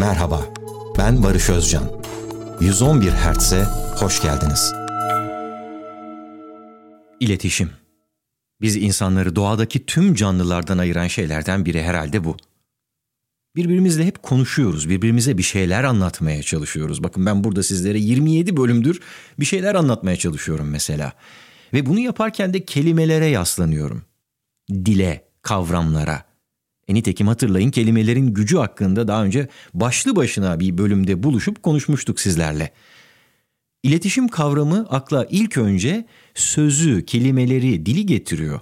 Merhaba, ben Barış Özcan. 111 Hertz'e hoş geldiniz. İletişim. Biz insanları doğadaki tüm canlılardan ayıran şeylerden biri herhalde bu. Birbirimizle hep konuşuyoruz, birbirimize bir şeyler anlatmaya çalışıyoruz. Bakın ben burada sizlere 27 bölümdür bir şeyler anlatmaya çalışıyorum mesela. Ve bunu yaparken de kelimelere yaslanıyorum. Dile, kavramlara. E nitekim hatırlayın kelimelerin gücü hakkında daha önce başlı başına bir bölümde buluşup konuşmuştuk sizlerle. İletişim kavramı akla ilk önce sözü, kelimeleri, dili getiriyor.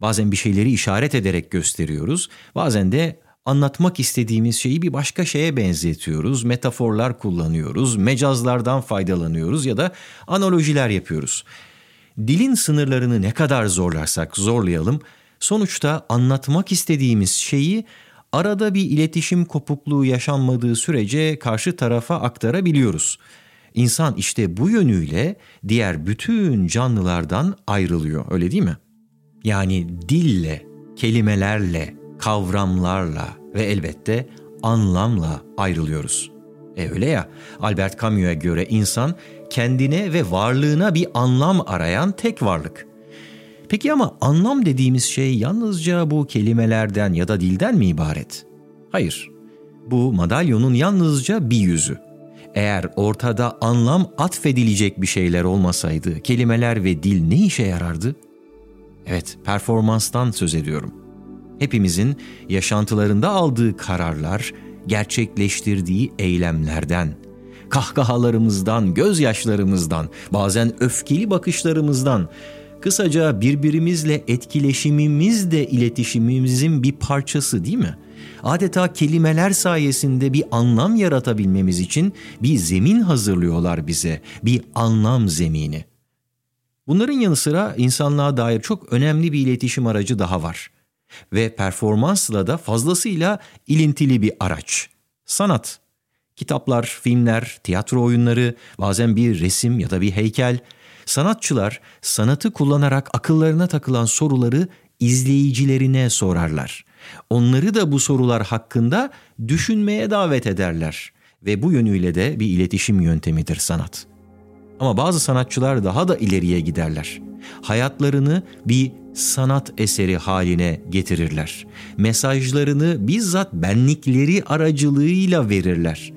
Bazen bir şeyleri işaret ederek gösteriyoruz. Bazen de anlatmak istediğimiz şeyi bir başka şeye benzetiyoruz. Metaforlar kullanıyoruz, mecazlardan faydalanıyoruz ya da analojiler yapıyoruz. Dilin sınırlarını ne kadar zorlarsak zorlayalım, sonuçta anlatmak istediğimiz şeyi arada bir iletişim kopukluğu yaşanmadığı sürece karşı tarafa aktarabiliyoruz. İnsan işte bu yönüyle diğer bütün canlılardan ayrılıyor, öyle değil mi? Yani dille, kelimelerle, kavramlarla ve elbette anlamla ayrılıyoruz. E öyle ya, Albert Camus'a göre insan kendine ve varlığına bir anlam arayan tek varlık. Peki ama anlam dediğimiz şey yalnızca bu kelimelerden ya da dilden mi ibaret? Hayır. Bu madalyonun yalnızca bir yüzü. Eğer ortada anlam atfedilecek bir şeyler olmasaydı kelimeler ve dil ne işe yarardı? Evet, performanstan söz ediyorum. Hepimizin yaşantılarında aldığı kararlar, gerçekleştirdiği eylemlerden, kahkahalarımızdan, gözyaşlarımızdan, bazen öfkeli bakışlarımızdan, kısaca birbirimizle etkileşimimiz de iletişimimizin bir parçası değil mi? Adeta kelimeler sayesinde bir anlam yaratabilmemiz için bir zemin hazırlıyorlar bize, bir anlam zemini. Bunların yanı sıra insanlığa dair çok önemli bir iletişim aracı daha var ve performansla da fazlasıyla ilintili bir araç. Sanat. Kitaplar, filmler, tiyatro oyunları, bazen bir resim ya da bir heykel. Sanatçılar sanatı kullanarak akıllarına takılan soruları izleyicilerine sorarlar. Onları da bu sorular hakkında düşünmeye davet ederler ve bu yönüyle de bir iletişim yöntemidir sanat. Ama bazı sanatçılar daha da ileriye giderler. Hayatlarını bir sanat eseri haline getirirler. Mesajlarını bizzat benlikleri aracılığıyla verirler.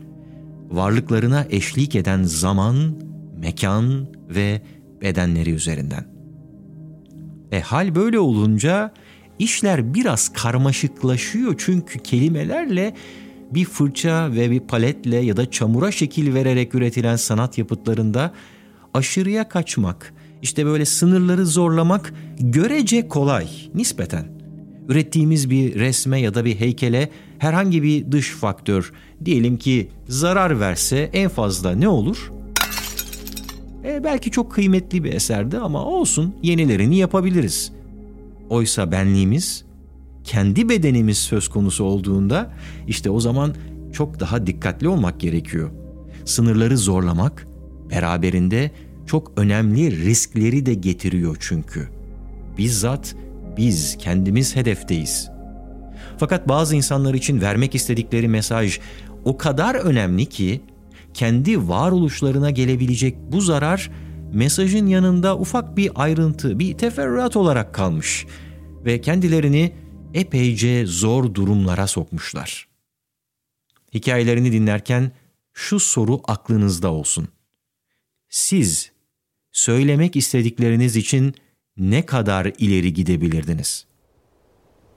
Varlıklarına eşlik eden zaman, mekan ve bedenleri üzerinden. E hal böyle olunca işler biraz karmaşıklaşıyor çünkü kelimelerle bir fırça ve bir paletle ya da çamura şekil vererek üretilen sanat yapıtlarında aşırıya kaçmak, işte böyle sınırları zorlamak görece kolay nispeten. Ürettiğimiz bir resme ya da bir heykele herhangi bir dış faktör diyelim ki zarar verse en fazla ne olur? E, belki çok kıymetli bir eserdi ama olsun yenilerini yapabiliriz. Oysa benliğimiz, kendi bedenimiz söz konusu olduğunda işte o zaman çok daha dikkatli olmak gerekiyor. Sınırları zorlamak beraberinde çok önemli riskleri de getiriyor çünkü. Bizzat biz kendimiz hedefteyiz. Fakat bazı insanlar için vermek istedikleri mesaj o kadar önemli ki kendi varoluşlarına gelebilecek bu zarar mesajın yanında ufak bir ayrıntı, bir teferruat olarak kalmış ve kendilerini epeyce zor durumlara sokmuşlar. Hikayelerini dinlerken şu soru aklınızda olsun. siz söylemek istedikleriniz için ne kadar ileri gidebilirdiniz?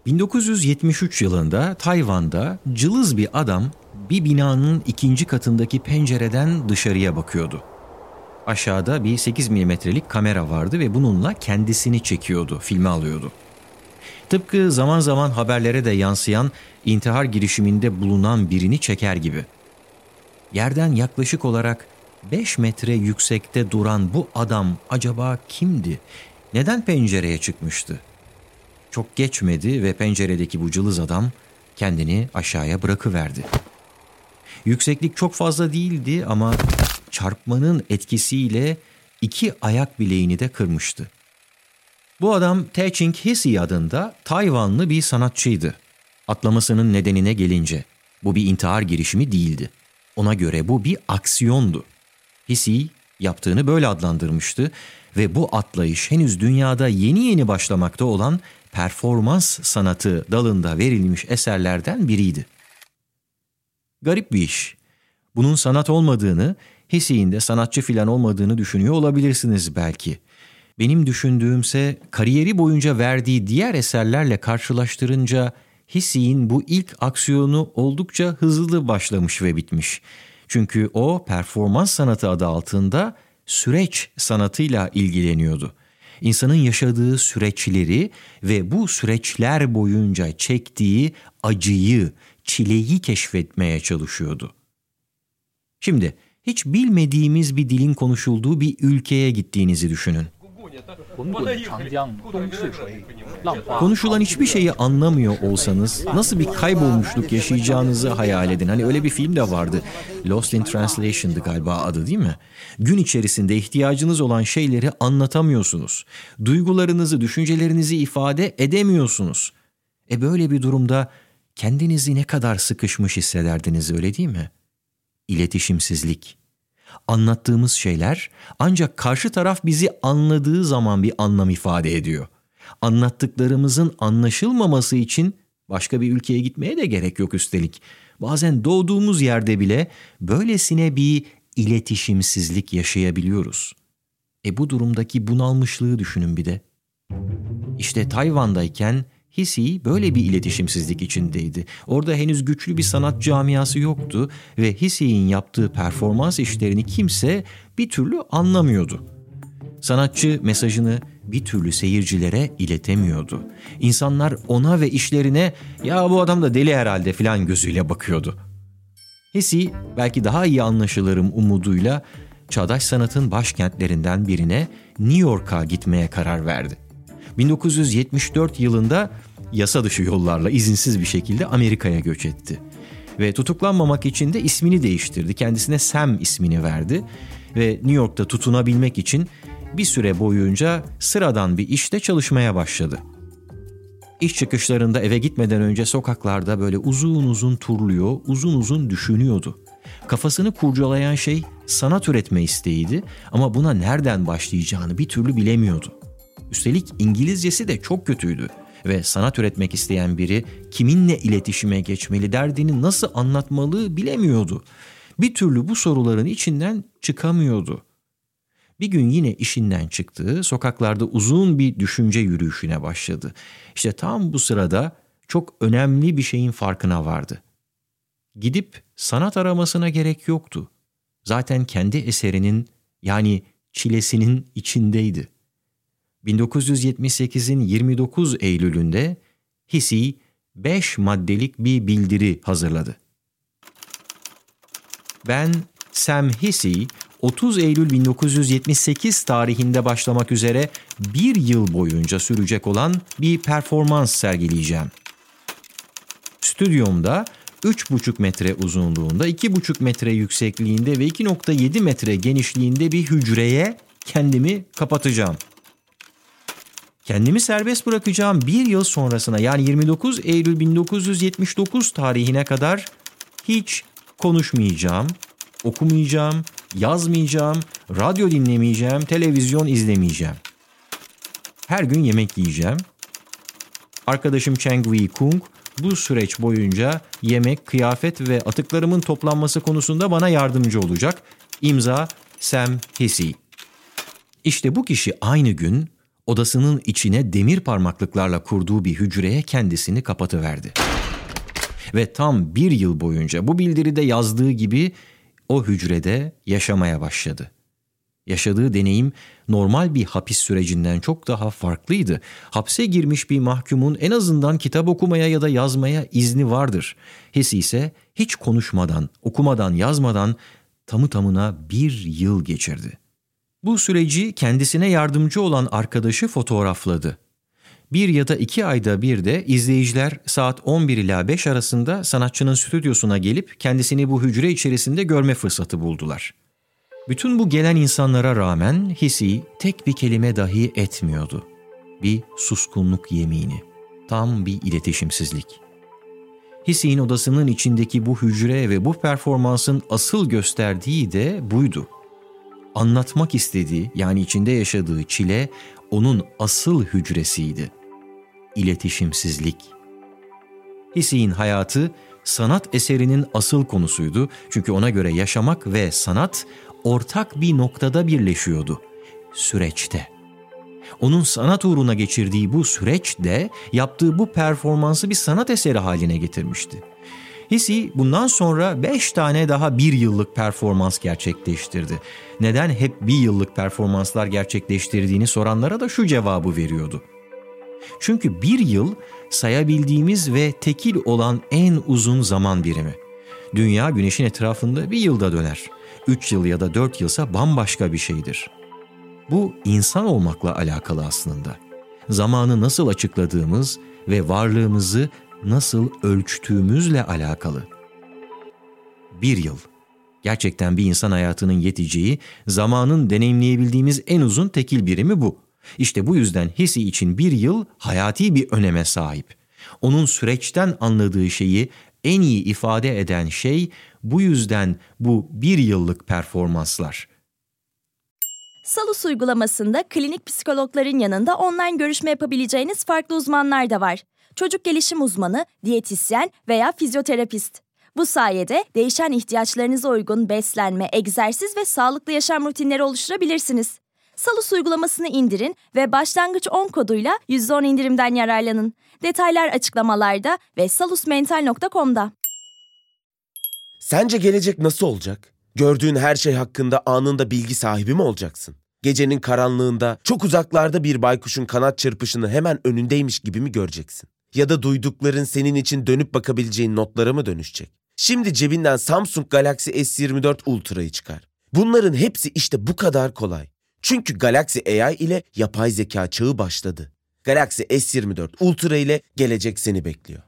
1973 yılında Tayvan'da cılız bir adam bir binanın ikinci katındaki pencereden dışarıya bakıyordu. Aşağıda bir 8 milimetrelik kamera vardı ve bununla kendisini çekiyordu, filme alıyordu. Tıpkı zaman zaman haberlere de yansıyan intihar girişiminde bulunan birini çeker gibi. Yerden yaklaşık olarak 5 metre yüksekte duran bu adam acaba kimdi? Neden pencereye çıkmıştı? Çok geçmedi ve penceredeki bu cılız adam kendini aşağıya bırakıverdi. Yükseklik çok fazla değildi ama çarpmanın etkisiyle iki ayak bileğini de kırmıştı. Bu adam Tae-Ching Hsi adında Tayvanlı bir sanatçıydı. Atlamasının nedenine gelince bu bir intihar girişimi değildi. Ona göre bu bir aksiyondu. Hsi yaptığını böyle adlandırmıştı ve bu atlayış henüz dünyada yeni yeni başlamakta olan performans sanatı dalında verilmiş eserlerden biriydi. Garip bir iş. Bunun sanat olmadığını, Hesi'nin sanatçı filan olmadığını düşünüyor olabilirsiniz belki. Benim düşündüğümse kariyeri boyunca verdiği diğer eserlerle karşılaştırınca Hesi'nin bu ilk aksiyonu oldukça hızlı başlamış ve bitmiş. Çünkü o performans sanatı adı altında süreç sanatıyla ilgileniyordu. İnsanın yaşadığı süreçleri ve bu süreçler boyunca çektiği acıyı, çileyi keşfetmeye çalışıyordu. Şimdi hiç bilmediğimiz bir dilin konuşulduğu bir ülkeye gittiğinizi düşünün. Konuşulan hiçbir şeyi anlamıyor olsanız nasıl bir kaybolmuşluk yaşayacağınızı hayal edin. Hani öyle bir film de vardı. Lost in Translation'dı galiba adı değil mi? Gün içerisinde ihtiyacınız olan şeyleri anlatamıyorsunuz. Duygularınızı, düşüncelerinizi ifade edemiyorsunuz. E böyle bir durumda kendinizi ne kadar sıkışmış hissederdiniz öyle değil mi? İletişimsizlik. Anlattığımız şeyler ancak karşı taraf bizi anladığı zaman bir anlam ifade ediyor. Anlattıklarımızın anlaşılmaması için başka bir ülkeye gitmeye de gerek yok üstelik. Bazen doğduğumuz yerde bile böylesine bir iletişimsizlik yaşayabiliyoruz. E bu durumdaki bunalmışlığı düşünün bir de. İşte Tayvan'dayken Hisi böyle bir iletişimsizlik içindeydi. Orada henüz güçlü bir sanat camiası yoktu ve Hisi'nin yaptığı performans işlerini kimse bir türlü anlamıyordu. Sanatçı mesajını bir türlü seyircilere iletemiyordu. İnsanlar ona ve işlerine ya bu adam da deli herhalde filan gözüyle bakıyordu. Hesi belki daha iyi anlaşılırım umuduyla çağdaş sanatın başkentlerinden birine New York'a gitmeye karar verdi. 1974 yılında yasa dışı yollarla izinsiz bir şekilde Amerika'ya göç etti. Ve tutuklanmamak için de ismini değiştirdi. Kendisine Sam ismini verdi ve New York'ta tutunabilmek için bir süre boyunca sıradan bir işte çalışmaya başladı. İş çıkışlarında eve gitmeden önce sokaklarda böyle uzun uzun turluyor, uzun uzun düşünüyordu. Kafasını kurcalayan şey sanat üretme isteğiydi ama buna nereden başlayacağını bir türlü bilemiyordu. Üstelik İngilizcesi de çok kötüydü ve sanat üretmek isteyen biri kiminle iletişime geçmeli, derdini nasıl anlatmalı bilemiyordu. Bir türlü bu soruların içinden çıkamıyordu. Bir gün yine işinden çıktı, sokaklarda uzun bir düşünce yürüyüşüne başladı. İşte tam bu sırada çok önemli bir şeyin farkına vardı. Gidip sanat aramasına gerek yoktu. Zaten kendi eserinin yani çilesinin içindeydi. 1978'in 29 Eylül'ünde Hisi 5 maddelik bir bildiri hazırladı. Ben Sam Hisi 30 Eylül 1978 tarihinde başlamak üzere bir yıl boyunca sürecek olan bir performans sergileyeceğim. Stüdyomda 3,5 metre uzunluğunda, 2,5 metre yüksekliğinde ve 2,7 metre genişliğinde bir hücreye kendimi kapatacağım. Kendimi serbest bırakacağım bir yıl sonrasına yani 29 Eylül 1979 tarihine kadar hiç konuşmayacağım, okumayacağım, yazmayacağım, radyo dinlemeyeceğim, televizyon izlemeyeceğim. Her gün yemek yiyeceğim. Arkadaşım Cheng Wei Kung bu süreç boyunca yemek, kıyafet ve atıklarımın toplanması konusunda bana yardımcı olacak. İmza Sam Hissey. İşte bu kişi aynı gün odasının içine demir parmaklıklarla kurduğu bir hücreye kendisini kapatıverdi. Ve tam bir yıl boyunca bu bildiride yazdığı gibi o hücrede yaşamaya başladı. Yaşadığı deneyim normal bir hapis sürecinden çok daha farklıydı. Hapse girmiş bir mahkumun en azından kitap okumaya ya da yazmaya izni vardır. Hesi ise hiç konuşmadan, okumadan, yazmadan tamı tamına bir yıl geçirdi. Bu süreci kendisine yardımcı olan arkadaşı fotoğrafladı. Bir ya da iki ayda bir de izleyiciler saat 11 ila 5 arasında sanatçının stüdyosuna gelip kendisini bu hücre içerisinde görme fırsatı buldular. Bütün bu gelen insanlara rağmen Hisi tek bir kelime dahi etmiyordu. Bir suskunluk yemini. Tam bir iletişimsizlik. Hisi'nin odasının içindeki bu hücre ve bu performansın asıl gösterdiği de buydu. Anlatmak istediği yani içinde yaşadığı çile onun asıl hücresiydi. İletişimsizlik. Hisi'nin hayatı sanat eserinin asıl konusuydu çünkü ona göre yaşamak ve sanat ortak bir noktada birleşiyordu. Süreçte. Onun sanat uğruna geçirdiği bu süreç de yaptığı bu performansı bir sanat eseri haline getirmişti. Hisi bundan sonra 5 tane daha bir yıllık performans gerçekleştirdi. Neden hep bir yıllık performanslar gerçekleştirdiğini soranlara da şu cevabı veriyordu. Çünkü bir yıl sayabildiğimiz ve tekil olan en uzun zaman birimi. Dünya güneşin etrafında bir yılda döner. 3 yıl ya da 4 yılsa bambaşka bir şeydir. Bu insan olmakla alakalı aslında. Zamanı nasıl açıkladığımız ve varlığımızı nasıl ölçtüğümüzle alakalı. Bir yıl. Gerçekten bir insan hayatının yeteceği, zamanın deneyimleyebildiğimiz en uzun tekil birimi bu. İşte bu yüzden hissi için bir yıl hayati bir öneme sahip. Onun süreçten anladığı şeyi en iyi ifade eden şey bu yüzden bu bir yıllık performanslar. Salus uygulamasında klinik psikologların yanında online görüşme yapabileceğiniz farklı uzmanlar da var. Çocuk gelişim uzmanı, diyetisyen veya fizyoterapist. Bu sayede değişen ihtiyaçlarınıza uygun beslenme, egzersiz ve sağlıklı yaşam rutinleri oluşturabilirsiniz. Salus uygulamasını indirin ve başlangıç 10 koduyla %10 indirimden yararlanın. Detaylar açıklamalarda ve salusmental.com'da. Sence gelecek nasıl olacak? Gördüğün her şey hakkında anında bilgi sahibi mi olacaksın? Gecenin karanlığında çok uzaklarda bir baykuşun kanat çırpışını hemen önündeymiş gibi mi göreceksin? Ya da duydukların senin için dönüp bakabileceğin notlara mı dönüşecek? Şimdi cebinden Samsung Galaxy S24 Ultra'yı çıkar. Bunların hepsi işte bu kadar kolay. Çünkü Galaxy AI ile yapay zeka çağı başladı. Galaxy S24 Ultra ile gelecek seni bekliyor.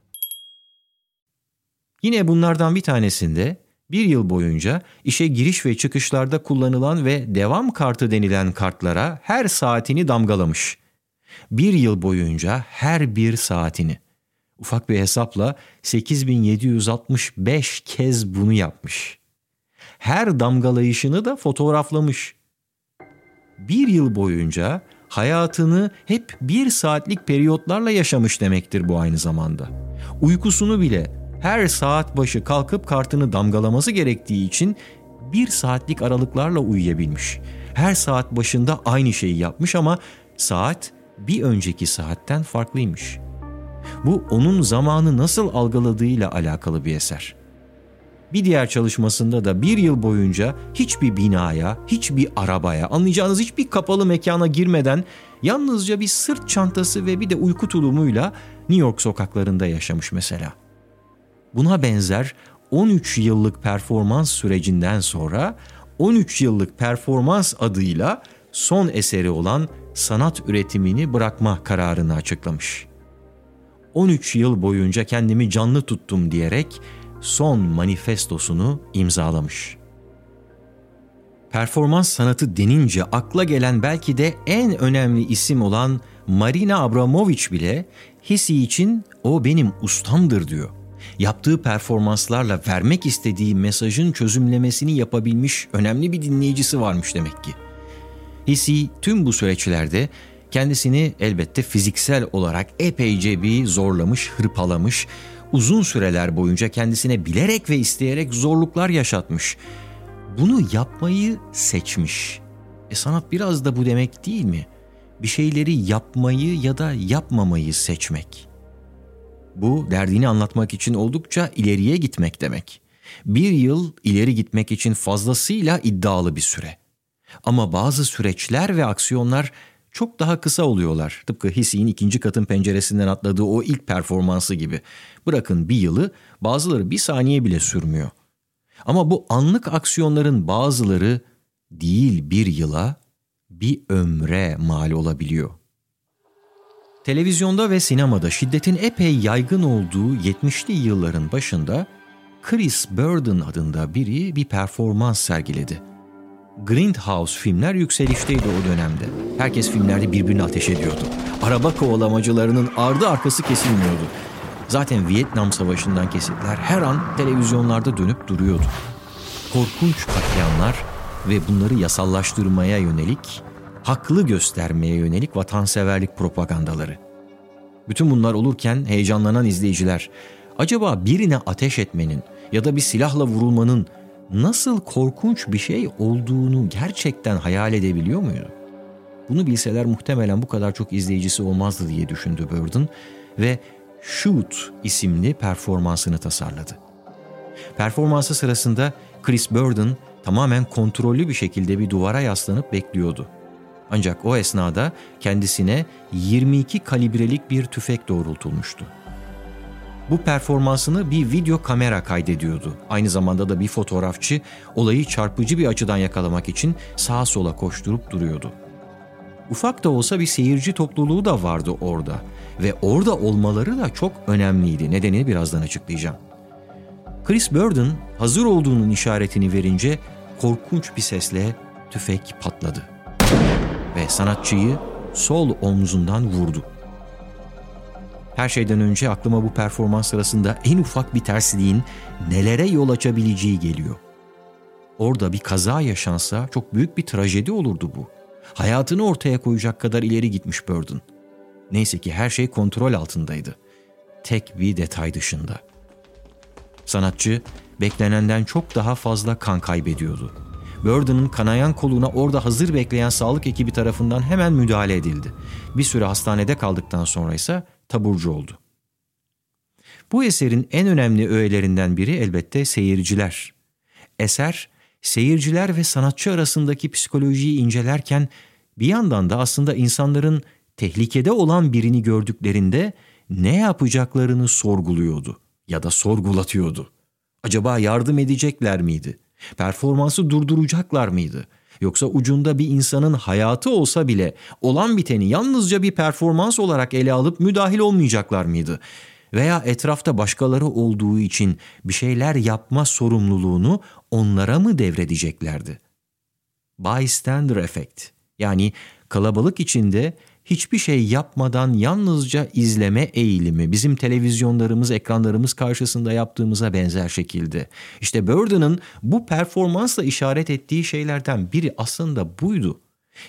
Yine bunlardan bir tanesinde bir yıl boyunca işe giriş ve çıkışlarda kullanılan ve devam kartı denilen kartlara her saatini damgalamış. Bir yıl boyunca her bir saatini. Ufak bir hesapla 8765 kez bunu yapmış. Her damgalayışını da fotoğraflamış. Bir yıl boyunca hayatını hep bir saatlik periyotlarla yaşamış demektir bu aynı zamanda. Uykusunu bile her saat başı kalkıp kartını damgalaması gerektiği için bir saatlik aralıklarla uyuyabilmiş. Her saat başında aynı şeyi yapmış ama saat bir önceki saatten farklıymış. Bu onun zamanı nasıl algıladığıyla alakalı bir eser. Bir diğer çalışmasında da bir yıl boyunca hiçbir binaya, hiçbir arabaya, anlayacağınız hiçbir kapalı mekana girmeden yalnızca bir sırt çantası ve bir de uyku tulumuyla New York sokaklarında yaşamış mesela. Buna benzer 13 yıllık performans sürecinden sonra 13 yıllık performans adıyla son eseri olan sanat üretimini bırakma kararını açıklamış. 13 yıl boyunca kendimi canlı tuttum diyerek son manifestosunu imzalamış. Performans sanatı denince akla gelen belki de en önemli isim olan Marina Abramovic bile Hisi için o benim ustamdır diyor yaptığı performanslarla vermek istediği mesajın çözümlemesini yapabilmiş önemli bir dinleyicisi varmış demek ki. Hissi tüm bu süreçlerde kendisini elbette fiziksel olarak epeyce bir zorlamış, hırpalamış, uzun süreler boyunca kendisine bilerek ve isteyerek zorluklar yaşatmış. bunu yapmayı seçmiş. E sanat biraz da bu demek değil mi? Bir şeyleri yapmayı ya da yapmamayı seçmek. Bu derdini anlatmak için oldukça ileriye gitmek demek. Bir yıl ileri gitmek için fazlasıyla iddialı bir süre. Ama bazı süreçler ve aksiyonlar çok daha kısa oluyorlar. Tıpkı Hisi'nin ikinci katın penceresinden atladığı o ilk performansı gibi. Bırakın bir yılı bazıları bir saniye bile sürmüyor. Ama bu anlık aksiyonların bazıları değil bir yıla bir ömre mal olabiliyor. Televizyonda ve sinemada şiddetin epey yaygın olduğu 70'li yılların başında Chris Burden adında biri bir performans sergiledi. Grindhouse filmler yükselişteydi o dönemde. Herkes filmlerde birbirini ateş ediyordu. Araba kovalamacılarının ardı arkası kesilmiyordu. Zaten Vietnam Savaşı'ndan kesitler her an televizyonlarda dönüp duruyordu. Korkunç katliamlar ve bunları yasallaştırmaya yönelik, haklı göstermeye yönelik vatanseverlik propagandaları. Bütün bunlar olurken heyecanlanan izleyiciler, acaba birine ateş etmenin ya da bir silahla vurulmanın nasıl korkunç bir şey olduğunu gerçekten hayal edebiliyor muydu? Bunu bilseler muhtemelen bu kadar çok izleyicisi olmazdı diye düşündü Burden ve Shoot isimli performansını tasarladı. Performansı sırasında Chris Burden tamamen kontrollü bir şekilde bir duvara yaslanıp bekliyordu. Ancak o esnada kendisine 22 kalibrelik bir tüfek doğrultulmuştu. Bu performansını bir video kamera kaydediyordu. Aynı zamanda da bir fotoğrafçı olayı çarpıcı bir açıdan yakalamak için sağa sola koşturup duruyordu. Ufak da olsa bir seyirci topluluğu da vardı orada ve orada olmaları da çok önemliydi. Nedenini birazdan açıklayacağım. Chris Burden hazır olduğunun işaretini verince korkunç bir sesle tüfek patladı ve sanatçıyı sol omzundan vurdu. Her şeyden önce aklıma bu performans sırasında en ufak bir tersliğin nelere yol açabileceği geliyor. Orada bir kaza yaşansa çok büyük bir trajedi olurdu bu. Hayatını ortaya koyacak kadar ileri gitmiş Burden. Neyse ki her şey kontrol altındaydı. Tek bir detay dışında. Sanatçı beklenenden çok daha fazla kan kaybediyordu. Burden'ın kanayan koluna orada hazır bekleyen sağlık ekibi tarafından hemen müdahale edildi. Bir süre hastanede kaldıktan sonra ise taburcu oldu. Bu eserin en önemli öğelerinden biri elbette seyirciler. Eser, seyirciler ve sanatçı arasındaki psikolojiyi incelerken bir yandan da aslında insanların tehlikede olan birini gördüklerinde ne yapacaklarını sorguluyordu ya da sorgulatıyordu. Acaba yardım edecekler miydi? Performansı durduracaklar mıydı? Yoksa ucunda bir insanın hayatı olsa bile olan biteni yalnızca bir performans olarak ele alıp müdahil olmayacaklar mıydı? Veya etrafta başkaları olduğu için bir şeyler yapma sorumluluğunu onlara mı devredeceklerdi? Bystander effect yani kalabalık içinde hiçbir şey yapmadan yalnızca izleme eğilimi bizim televizyonlarımız, ekranlarımız karşısında yaptığımıza benzer şekilde. İşte Burden'ın bu performansla işaret ettiği şeylerden biri aslında buydu.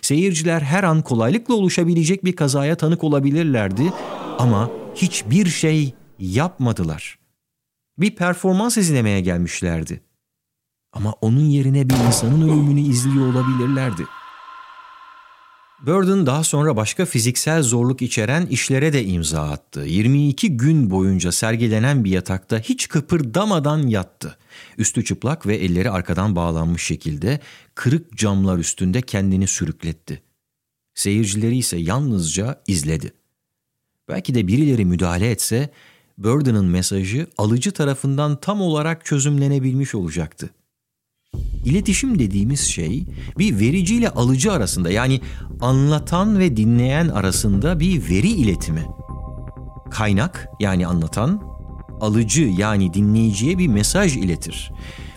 Seyirciler her an kolaylıkla oluşabilecek bir kazaya tanık olabilirlerdi ama hiçbir şey yapmadılar. Bir performans izlemeye gelmişlerdi. Ama onun yerine bir insanın ölümünü izliyor olabilirlerdi. Burden daha sonra başka fiziksel zorluk içeren işlere de imza attı. 22 gün boyunca sergilenen bir yatakta hiç kıpırdamadan yattı. Üstü çıplak ve elleri arkadan bağlanmış şekilde kırık camlar üstünde kendini sürükletti. Seyircileri ise yalnızca izledi. Belki de birileri müdahale etse Burden'ın mesajı alıcı tarafından tam olarak çözümlenebilmiş olacaktı. İletişim dediğimiz şey bir verici ile alıcı arasında yani anlatan ve dinleyen arasında bir veri iletimi. Kaynak yani anlatan, alıcı yani dinleyiciye bir mesaj iletir.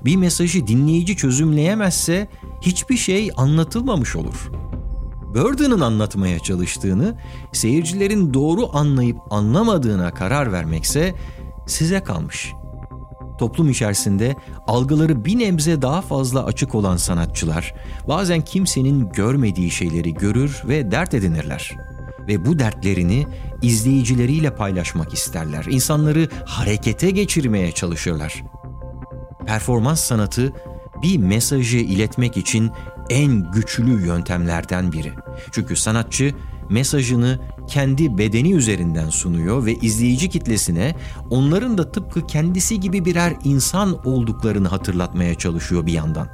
Bir mesajı dinleyici çözümleyemezse hiçbir şey anlatılmamış olur. Burden'ın anlatmaya çalıştığını seyircilerin doğru anlayıp anlamadığına karar vermekse size kalmış.'' Toplum içerisinde algıları bir nebze daha fazla açık olan sanatçılar bazen kimsenin görmediği şeyleri görür ve dert edinirler. Ve bu dertlerini izleyicileriyle paylaşmak isterler. İnsanları harekete geçirmeye çalışırlar. Performans sanatı bir mesajı iletmek için en güçlü yöntemlerden biri. Çünkü sanatçı mesajını kendi bedeni üzerinden sunuyor ve izleyici kitlesine onların da tıpkı kendisi gibi birer insan olduklarını hatırlatmaya çalışıyor bir yandan.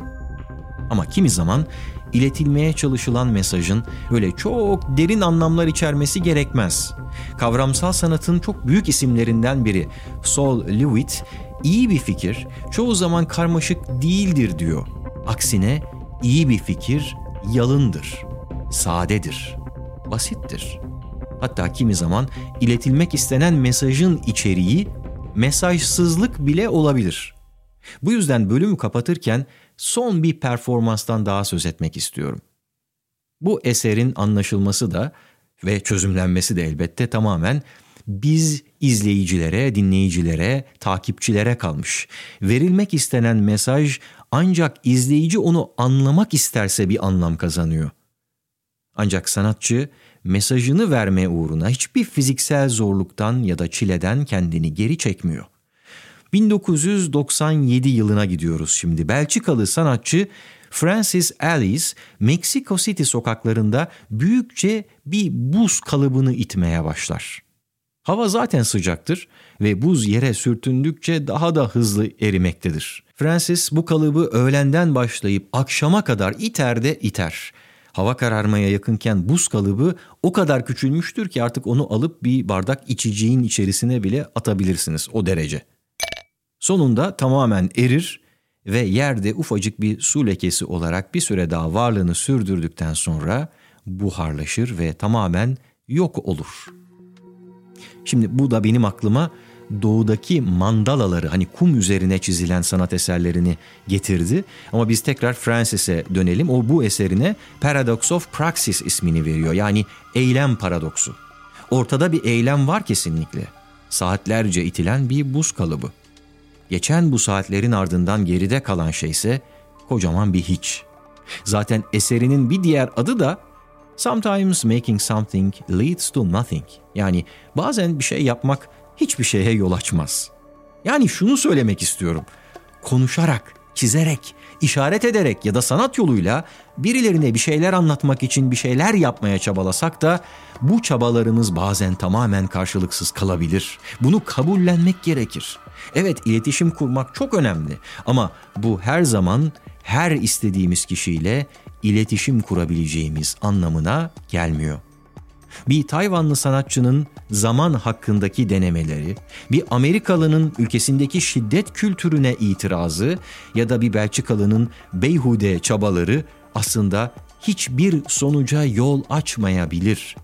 Ama kimi zaman iletilmeye çalışılan mesajın böyle çok derin anlamlar içermesi gerekmez. Kavramsal sanatın çok büyük isimlerinden biri Saul Lewitt, iyi bir fikir çoğu zaman karmaşık değildir diyor. Aksine iyi bir fikir yalındır, sadedir, basittir. Hatta kimi zaman iletilmek istenen mesajın içeriği mesajsızlık bile olabilir. Bu yüzden bölümü kapatırken son bir performanstan daha söz etmek istiyorum. Bu eserin anlaşılması da ve çözümlenmesi de elbette tamamen biz izleyicilere, dinleyicilere, takipçilere kalmış. Verilmek istenen mesaj ancak izleyici onu anlamak isterse bir anlam kazanıyor. Ancak sanatçı mesajını verme uğruna hiçbir fiziksel zorluktan ya da çileden kendini geri çekmiyor. 1997 yılına gidiyoruz şimdi. Belçikalı sanatçı Francis Alice, Mexico City sokaklarında büyükçe bir buz kalıbını itmeye başlar. Hava zaten sıcaktır ve buz yere sürtündükçe daha da hızlı erimektedir. Francis bu kalıbı öğlenden başlayıp akşama kadar iter de iter. Hava kararmaya yakınken buz kalıbı o kadar küçülmüştür ki artık onu alıp bir bardak içeceğin içerisine bile atabilirsiniz o derece. Sonunda tamamen erir ve yerde ufacık bir su lekesi olarak bir süre daha varlığını sürdürdükten sonra buharlaşır ve tamamen yok olur. Şimdi bu da benim aklıma doğudaki mandalaları hani kum üzerine çizilen sanat eserlerini getirdi. Ama biz tekrar Francis'e dönelim. O bu eserine Paradox of Praxis ismini veriyor. Yani eylem paradoksu. Ortada bir eylem var kesinlikle. Saatlerce itilen bir buz kalıbı. Geçen bu saatlerin ardından geride kalan şey ise kocaman bir hiç. Zaten eserinin bir diğer adı da Sometimes making something leads to nothing. Yani bazen bir şey yapmak hiçbir şeye yol açmaz. Yani şunu söylemek istiyorum. Konuşarak, çizerek, işaret ederek ya da sanat yoluyla birilerine bir şeyler anlatmak için bir şeyler yapmaya çabalasak da bu çabalarımız bazen tamamen karşılıksız kalabilir. Bunu kabullenmek gerekir. Evet iletişim kurmak çok önemli ama bu her zaman her istediğimiz kişiyle iletişim kurabileceğimiz anlamına gelmiyor. Bir Tayvanlı sanatçının zaman hakkındaki denemeleri, bir Amerikalının ülkesindeki şiddet kültürüne itirazı ya da bir Belçikalı'nın beyhude çabaları aslında hiçbir sonuca yol açmayabilir.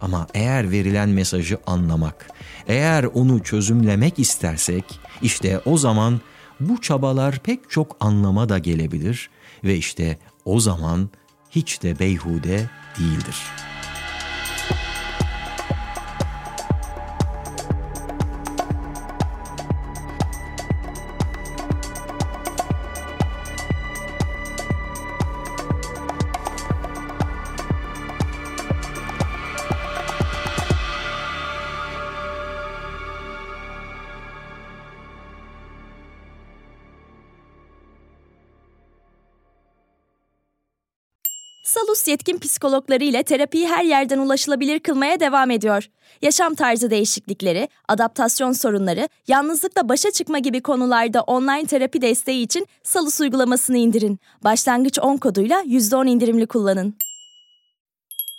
Ama eğer verilen mesajı anlamak, eğer onu çözümlemek istersek, işte o zaman bu çabalar pek çok anlama da gelebilir ve işte o zaman hiç de beyhude değildir.'' Salus yetkin psikologları ile terapiyi her yerden ulaşılabilir kılmaya devam ediyor. Yaşam tarzı değişiklikleri, adaptasyon sorunları, yalnızlıkla başa çıkma gibi konularda online terapi desteği için Salus uygulamasını indirin. Başlangıç 10 koduyla %10 indirimli kullanın.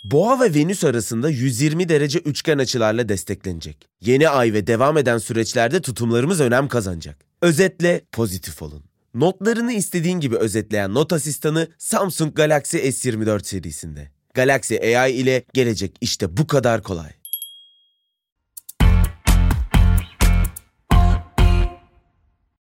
Boğa ve Venüs arasında 120 derece üçgen açılarla desteklenecek. Yeni ay ve devam eden süreçlerde tutumlarımız önem kazanacak. Özetle pozitif olun. Notlarını istediğin gibi özetleyen not asistanı Samsung Galaxy S24 serisinde. Galaxy AI ile gelecek işte bu kadar kolay.